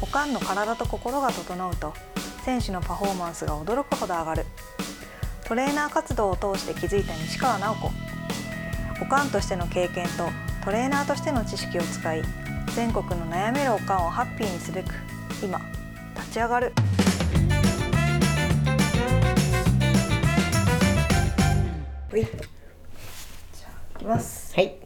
おかんの体と心が整うと選手のパフォーマンスが驚くほど上がる。トレーナー活動を通して気づいた西川直子。おかんとしての経験とトレーナーとしての知識を使い全国の悩めるおかんをハッピーにすべく今立ち上がる。はい。じゃあ行きます。はい、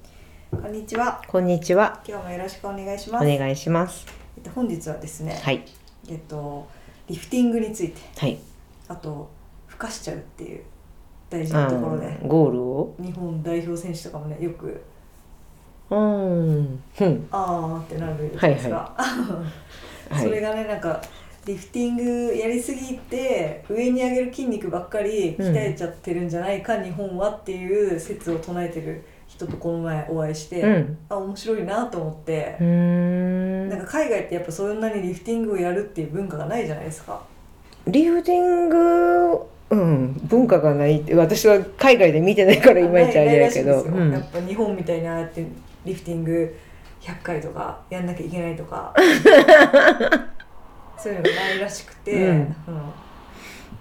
こんにちは。こんにちは。今日もよろしくお願いしおます。願いします。えっと、本日はですね、はい、えっとリフティングについてはい。あとふかしちゃうっていう大事なところでうん。ゴールを？日本代表選手とかもねよくうーん、うん、あーってなるじゃないですか、はい。それがねなんかリフティングやりすぎて上に上げる筋肉ばっかり鍛えちゃってるんじゃないか、日本はっていう説を唱えてる人とこの前お会いして、うん。あ面白いなと思って。なんか海外ってやっぱそんなにリフティングをやるっていう文化がないじゃないですか。リフティング、うん、文化がないって、私は海外で見てないからいまいちあれやけど。うん。やっぱ日本みたいにああやってリフティング100回とかやんなきゃいけないとか。そういうのがないらしくて、うん。うん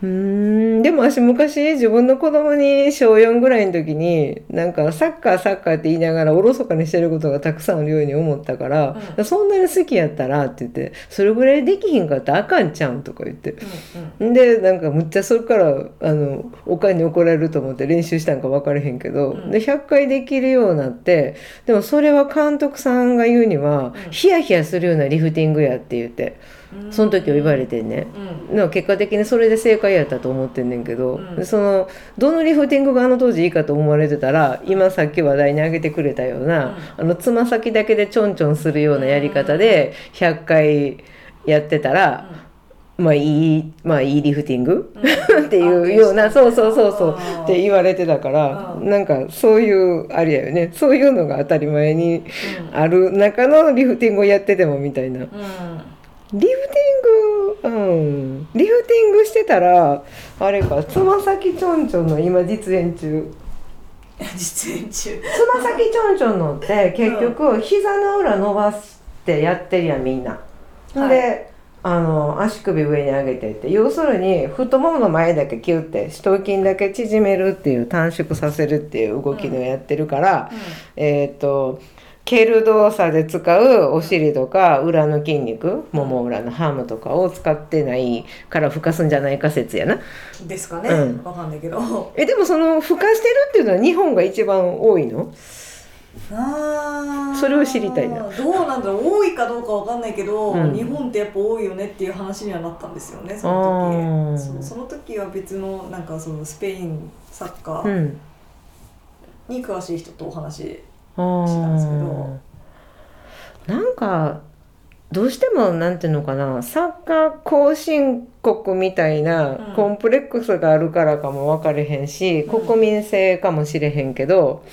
うーん。でも私昔自分の子供に小4ぐらいの時になんかサッカーサッカーって言いながらおろそかにしてることがたくさんあるように思ったから、うん。そんなに好きやったらって言ってそれぐらいできひんかったらあかんちゃうんとか言って。うんうん。でなんかむっちゃそれからあのおかんに怒られると思って練習したんか分からへんけど、うん。で100回できるようになってでもそれは監督さんが言うには、うん。ヒヤヒヤするようなリフティングやって言って。うんその時は言われてんね。うん。の結果的にそれで正解やったと思ってんねんけど、うん。でそのどのリフティングがあの当時いいかと思われてたら今さっき話題に挙げてくれたような、あのつま先だけでちょんちょんするようなやり方で100回やってたら、まあいいまあいいリフティング、うん。っていうようなそうそうそうそうって言われてたから、うんなんかそういうあれやよね。そういうのが当たり前にうん。ある中のリフティングをやっててもみたいな。うんリフティング、うん、リフティングしてたらあれかつま先ちょんちょんの今実演中。実演中。つま先ちょんちょんのって結局膝の裏伸ばしてやってるやんみんな。はい。であの足首上に上げてって要するに太ももの前だけキュッて四頭筋だけ縮めるっていう短縮させるっていう動きのやってるから、えっ、と蹴る動作で使うお尻とか裏の筋肉もも裏のハムとかを使ってないからふかすんじゃないか説やな。うんですかね、うん。わかんないけど。えでもそのふかしてるっていうのは日本が一番多いの？あー。それを知りたいな。どうなんだろう。多いかどうかわかんないけど、うん。日本ってやっぱ多いよねっていう話にはなったんですよねその時。そうその時は別のなんかそのスペインサッカーうん。に詳しい人とお話したんですけどーなんかどうしてもなんていうのかなサッカー後進国みたいなうん。コンプレックスがあるからかも分かれへんし、うん。国民性かもしれへんけど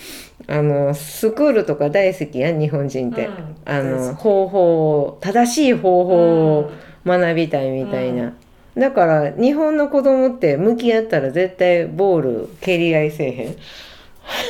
あのスクールとか大好きやん日本人って、うん。あの方法を正しい方法を学びたいみたいな、だから日本の子供って向き合ったら絶対ボール蹴り合いせえへん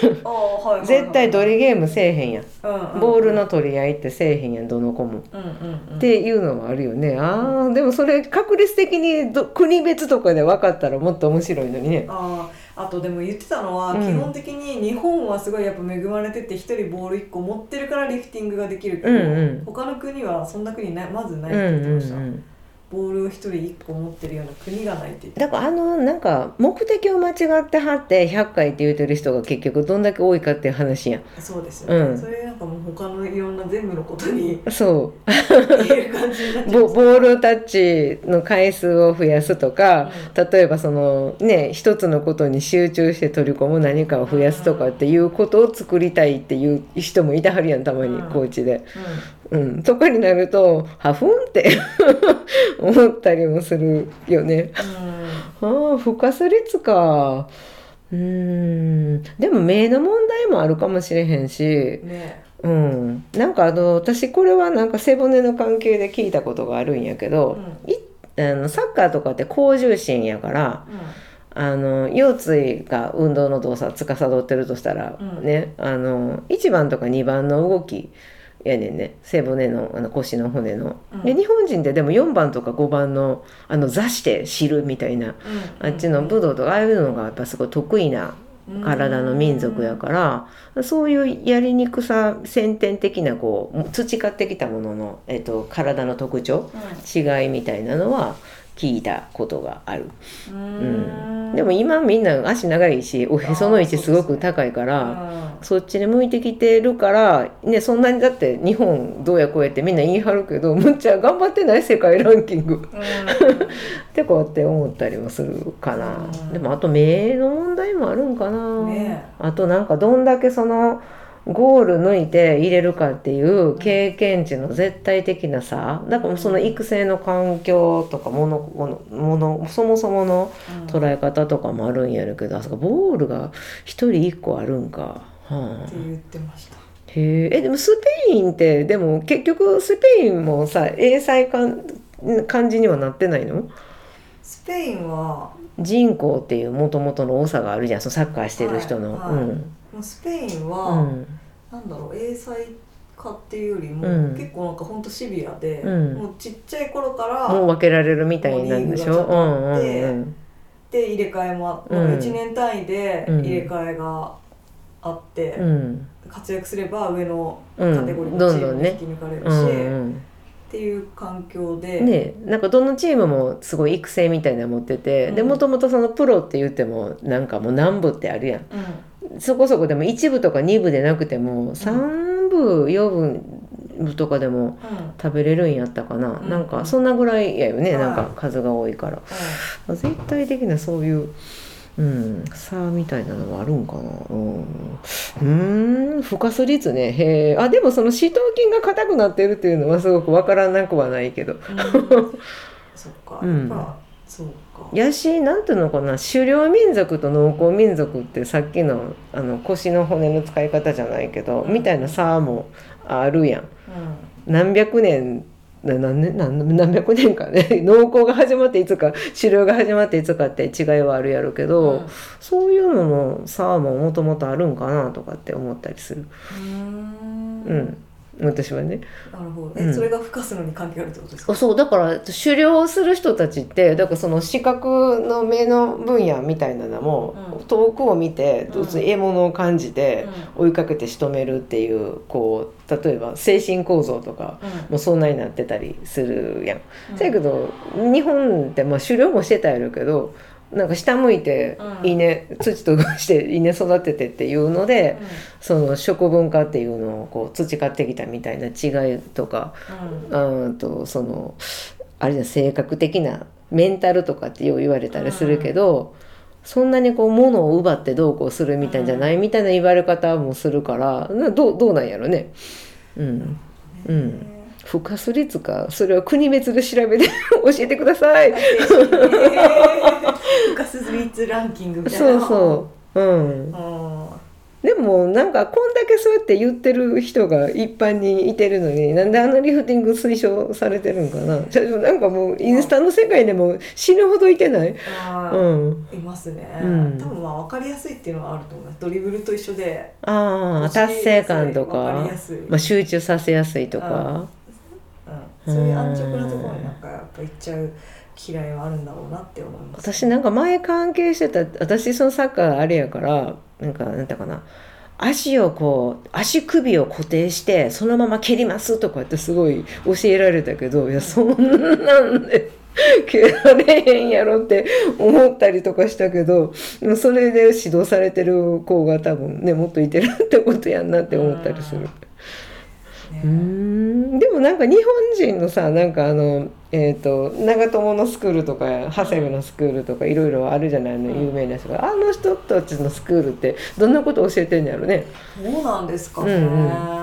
はい絶対ドリゲームせえへんやん。うんうん。ボールの取り合いってせえへんやんどの子も。うんうんうん。っていうのはあるよね。あーでもそれ確率的にど国別とかで分かったらもっと面白いのにね。あとでも言ってたのは、うん。基本的に日本はすごいやっぱ恵まれてて一人ボール1個持ってるからリフティングができるけど、うんうん。他の国はそんな国ないまずないって言ってました、ん、ボールを一人1個持ってるような国がないってだからあのなんか目的を間違ってはって100回って言うてる人が結局どんだけ多いかっていう話やん。そうですよね、うん。それなんかもう他のいろんな全部のことにそう。言える感じになっちゃボボールタッチの回数を増やすとか、例えばそのね一つのことに集中して取り込む何かを増やすとかっていうことを作りたいっていう人もいたはるやん。たまにうんコーチで。ううん、とかになるとハフンって 思ったりもするよね。ん。ああ不可率率か。うーん。でも目の問題もあるかもしれへんし。う、んね。うん、なんかあの私これはなんか背骨の関係で聞いたことがあるんやけど、いあのサッカーとかって高重心やからあの腰椎が運動の動作を司ってるとしたら、うん。ね。あの1番とか2番の動きやねんね。背骨のあの腰の骨の。うん。で日本人ってでも4番とか5番のあの座して知るみたいなあっちの武道とかああいうのがやっぱすごい得意な体の民族やからそういうやりにくさ先天的なこう培ってきたものの、えっと、体の特徴違いみたいなのは聞いたことがある、ううん。ん、でも今みんな足長いしおへその位置すごく高いから。そっちに向いてきてるから、ね、そんなにだって日本どうやこうやってみんな言い張るけどむっちゃ頑張ってない世界ランキング。ってこうやって思ったりもするかな、うん。でもあと目の問題もあるんかな、ねあとなんかどんだけそのゴール抜いて入れるかっていう経験値の絶対的なさだからその育成の環境とかものものものそもそもの捉え方とかもあるんやるけどあそこボールが一人一個あるんか。はあって言ってました。へええでもスペインってでも結局スペインもさ英才かん感じにはなってないの？スペインは人口っていうもともとの多さがあるじゃんそのサッカーしてる人の、はいはい。もうスペインうは、んなんだろう英才化っていうよりも、うん。結構なんかほんとシビアで、うん。もうちっちゃい頃からもう分けられるみたいなんでしょ？もううんうんうん。で入れ替えもあうんなん。か1年単位でうん。入れ替えがあって、うん。活躍すれば上のうん。カテゴリーのどんどんねチームに引き抜かれるし、うんうんっていう環境で、ねなんかどのチームもすごい育成みたいなの持ってて、でうん。もともとそのプロって言ってもなんかもう何部ってあるやん。うんそこそこでも1部とか2部でなくても3部4部とかでもうん。食べれるんやったかな、うん。なんかそんなぐらいやよね、はい。なんか数が多いから。絶対的なそういう、うん、差みたいなのはあるんかな。うん。うーん不可数率ね。へえあでもその四頭筋が硬くなってるっていうのはすごくわからなくはないけど。うん。そっか、うんやしなんていうのかな狩猟民族と農耕民族ってさっきのあの腰の骨の使い方じゃないけど、うん。みたいな差もあるやん。う何百年な何年何何百年かね。農耕が始まっていつか狩猟が始まっていつかって違いはあるやろうけど、ん。そういうのの差ももともとあるんかなとかって思ったりする。うん。うん、私はね。なるほどえ、うん。それが孵化するのに関係あるってことですか？あそうだから狩猟する人たちってだからその視覚の目の分野みたいなのも、うん。遠くを見てうん。獲物を感じて追いかけて仕留めるっていうこう例えば精神構造とかうん。もうそんなになってたりするやん。うん。だけど日本ってまあ狩猟もしてたやろうけどなんか下向いてうん。稲、土とかして稲育ててっていうので、その食文化っていうのをこう培ってきたみたいな違いとかうん。うんとそのあれじゃ性格的なメンタルとかってよう言われたりするけど、そんなにこう物を奪ってどうこうするみたいじゃないみたいな言われ方もするからなどうどうなんやろね。うん。うん。不可数率かそれは国別で調べて教えてください。浮かす率ランキングみたいな。そうそう。うん。う、ん。でもなんかこんだけそうやって言ってる人が一般にいてるのになんであのリフティング推奨されてるんかな。ちょなんかもうインスタの世界でも死ぬほどいてない、うん、いますね、うん。多分まあ分かりやすいっていうのはあると思いますドリブルと一緒で。ああ達成感と分かまあ、集中させやすいとか。うん、そういう安直なところになんかやっぱ行っちゃう嫌いはあるんだろうなって思います私なんか前関係してた私そのサッカーあれやからなんかなんだかな足をこう足首を固定してそのまま蹴りますとかってすごい教えられたけどいやそんなんで蹴られへんやろって思ったりとかしたけどそれで指導されてる子が多分ねもっといてるってことやんなって思ったりする。ね。うーん。でもなんか日本人のさなんかあの、えー、と長友のスクールとか長谷部のスクールとかいろいろあるじゃないのうん。有名な人が。あの人たちのスクールってどんなこと教えてんのやろね。どうなんですかね、う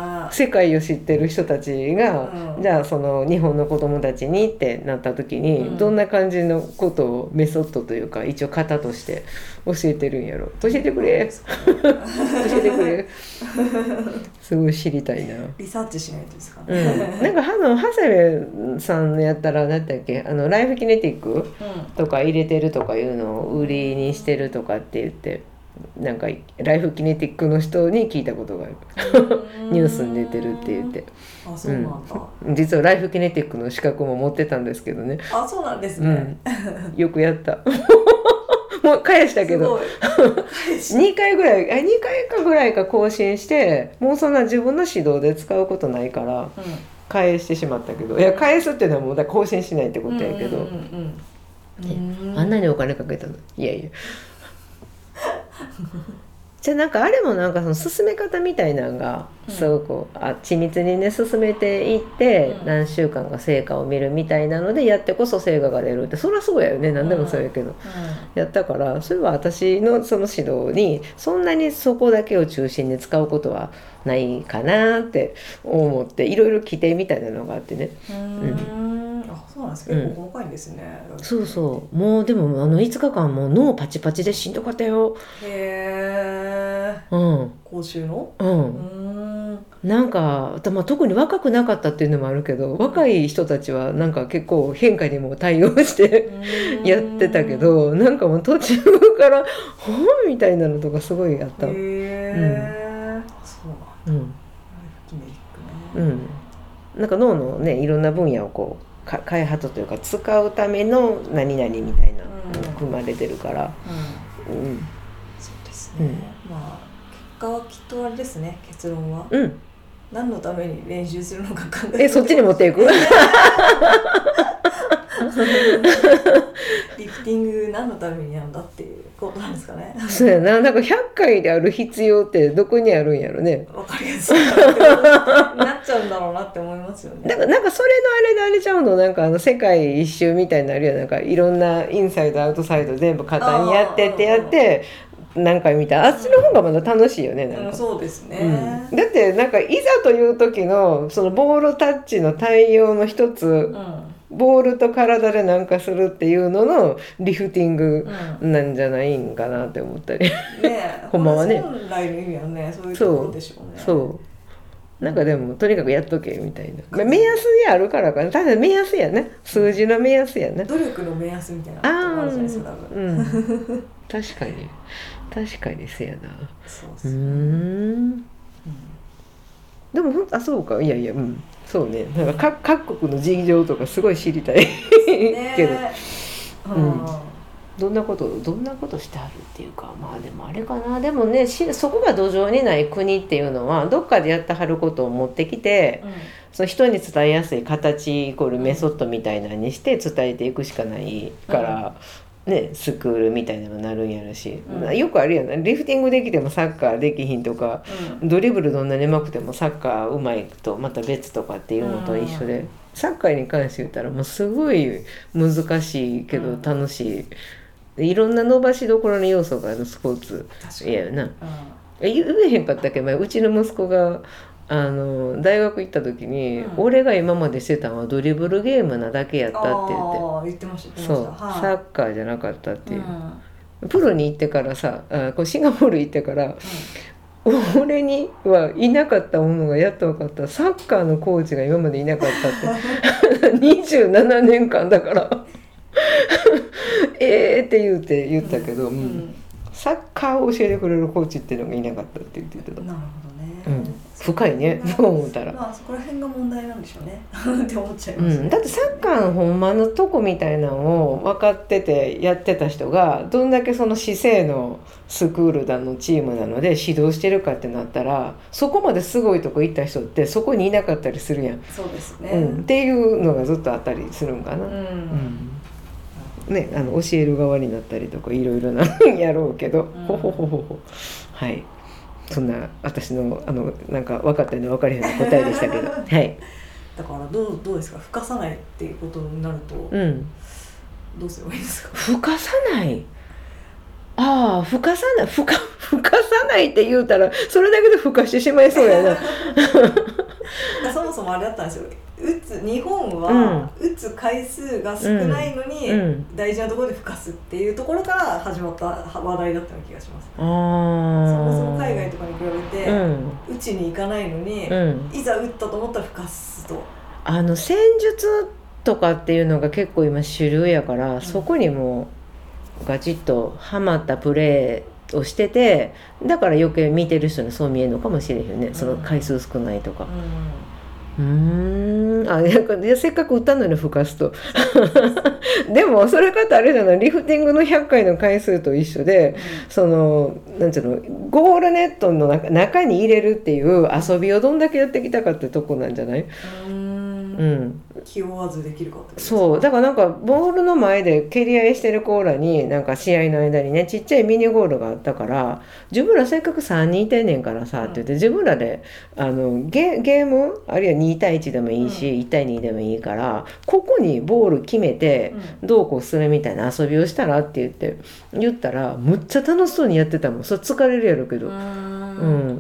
ん世界を知ってる人たちが、うん。じゃあその日本の子供たちにってなった時に、うん。どんな感じのことをメソッドというか一応型として教えてるんやろ。教えてくれ。教えてくれ。すごい知りたいな。リサーチしないとですかうね、ん、なんかあの長谷部さんのやったら何だっけ？あのライフキネティックうん。とか入れてるとかいうのを売りにしてるとかって言ってなんかライフキネティックの人に聞いたことがある。ニュースに出てるって言って。あそうなんだ、実はライフキネティックの資格も持ってたんですけどね、あそうなんですね、うん、よくやった。もう返したけど。すごい。返し2回ぐらいあ2回かぐらいか更新してもうそんな自分の指導で使うことないから返してしまったけど。いや返すっていうのはもうだ更新しないってことやけど、うんうんうんうんあんなにお金かけたの？いやいやじゃあなんかあれもなんかその進め方みたいなのがすごく、あ緻密にね進めていってうん。何週間か成果を見るみたいなのでやってこそ成果が出るってそりゃそうやよね。何でもそうやけど、やったからそれは私のその指導にそんなにそこだけを中心に使うことはないかなって思っていろいろ規定みたいなのがあってね。うん。うんあそうなんです結構細かいんですね、そうそう。もうでもあの5日間もう脳パチパチでしんどかったよ。へえうん。講習の？ううんん。なんか、まあ、特に若くなかったっていうのもあるけど若い人たちはなんか結構変化にも対応してやってたけどなんかもう途中から本みたいなのとかすごいあった。へうん。えそうなんだ。うん。うん、なんか脳のねいろんな分野をこうか開発というか使うための何々みたいなのが組まれてるから、うん。うん。そうですね、うん。まあ結果はきっとあれですね結論は。うん、何のために練習するのか考ええそっちに持っていく？リフティング何のためになんだっていうことなんですかね。そうやな。なんか100回である必要ってどこにあるんやろね。わかりやすい。なっちゃうんだろうなって思いますよね。なんかなんかそれのあれであれちゃうのなんかあの世界一周みたいになるやん。なんかいろんなインサイドアウトサイド全部簡単にやってってやって何回見た？あっちの方がまだ楽しいよね。うん、か。そうですね、うん、だってなんかいざという時のそのボールタッチの対応の一つうんボールと体でなんかするっていうののリフティングうん。なんじゃないんかなって思ったり。ねえ ほんまはね。本来の意味はね。そういうところでしょうね。そう。なんかでもとにかくやっとけみたいな、まあ、目安にあるからかな。ただ目安やね。数字の目安やね。努力の目安みたいなあるじゃないですか多分、うん。確かに。確かにせやな。うーそうそう、ん。でもほんあそうか。いやいやうんそうね。なんかか各国の事情とかすごい知りたいね。けど。うん。うん。どんなことどんなことしてはるっていうかまあでもあれかな。でもねしそこが土壌にない国っていうのはどっかでやってはることを持ってきてその人に伝えやすい形イコールメソッドみたいなのにして伝えていくしかないから、ね、スクールみたいなのになるんやろし、うん。よくあるやんな。リフティングできてもサッカーできひんとかうん。ドリブルどんなにうまくてもサッカーうまいとまた別とかっていうのと一緒で、うん。サッカーに関して言ったらもうすごい難しいけどうん楽しい、いろんな伸ばしどころの要素があるスポーツやよな言えへんかったっけ？前うちの息子があの大学行った時に、うん。俺が今までしてたのはドリブルゲームなだけやったって言って。ああ言ってました言ってそう、サッカーじゃなかったっていう。う、ん。プロに行ってからさあこうシンガポール行ってから俺にはいなかったものがやっと分かった。サッカーのコーチが今までいなかったって。27年間だから。ええって言うて言ったけど、ううん。んサッカーを教えてくれるコーチっていうのがいなかったって言ってた。なるほど。ね、うん、深いねそう思ったら、まあそこら辺が問題なんでしょうね。って思っちゃいうます。ね、ん、だってサッカーのほんまのとこみたいなのを分かっててやってた人がどんだけその市政のスクールだのチームなので指導してるかってなったらそこまですごいとこ行った人ってそこにいなかったりするやん、そうですね。うん、っていうのがずっとあったりするんかな。うん。うん。ね、あの教える側になったりとかいろいろな やろうけど、うん。ほほほほほ。はいそんな私のあのなんか分かったような分かりへんな答えでしたけど。はい。だからどうどうですか？吹かさないっていうことになると。うん。どうすればいいんですか、吹かさない？ああ吹かさない吹か 吹かさないって言うたらそれだけで吹かしてしまいそうやな。そもそもあれだったんですよ。打つ日本は打つ回数が少ないのに、うん大事なところで吹かすっていうところから始まった話題だったような気がします。あー。そもそも海外とかに比べて、うん。打ちに行かないのに、うん。いざ打ったと思ったら吹かすと。あの戦術とかっていうのが結構今主流やから、そこにもうガチッとハマったプレをしててだから余計見てる人にそう見えるのかもしれへんよねその回数少ないとか。うーん。あせっかく歌のに吹かすと。でもそれかとあれじゃない。リフティングの100回の回数と一緒でそのなんていうのゴールネットの中中に入れるっていう遊びをどんだけやってきたかってとこなんじゃない？うん。うん、気負わずできるかってそう。だからなんかボールの前で蹴り合いしてる子らになんか試合の間にねちっちゃいミニゴールがあったから自分らせっかく3人いてんねんからさって言って自分らであのゲゲームあるいは2対1でもいいし、1対2でもいいからここにボール決めてどうこうするみたいな遊びをしたらって言って言ったらむっちゃ楽しそうにやってたもん。それ疲れるやろうけど。うん、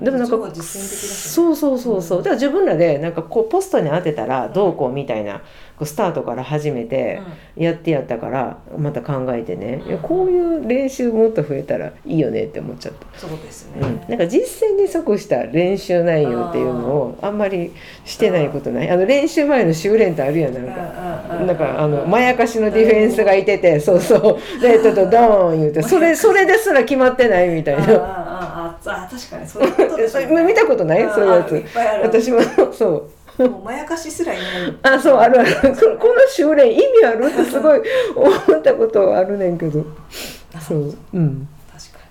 でもなんかそうそうそうそう。だから自分らでなんかこうポストに当てたらどうこうみたいなこうスタートから始めてやってやったからまた考えてね。いやこういう練習もっと増えたらいいよねって思っちゃった、そうですね、うん、なんか実践に即した練習内容っていうのをあんまりしてないことない。あの練習前の修練ってあるやんなんか。なんかあのまやかしのディフェンスがいててそうそう。でちょっとドーン言うてそれそれですら決まってないみたいなあ確かにそういうことです それ見たことない？あそういうやつ。あるいっぱいある。私もそう。もうまやかしすらいない。あそうあるある。ここの修練意味ある？ってすごい思ったことあるねんけど。そうう。ん。確かに。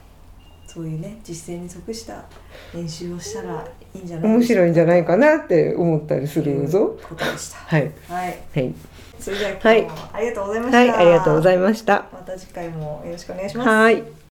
そういうね実践に即した練習をしたらいいんじゃない？面白いんじゃないかなって思ったりするぞ。ことでした。はい。はい。はい。それでは今日もありがとうございました、はいありがとうございました。また次回もよろしくお願いします。はい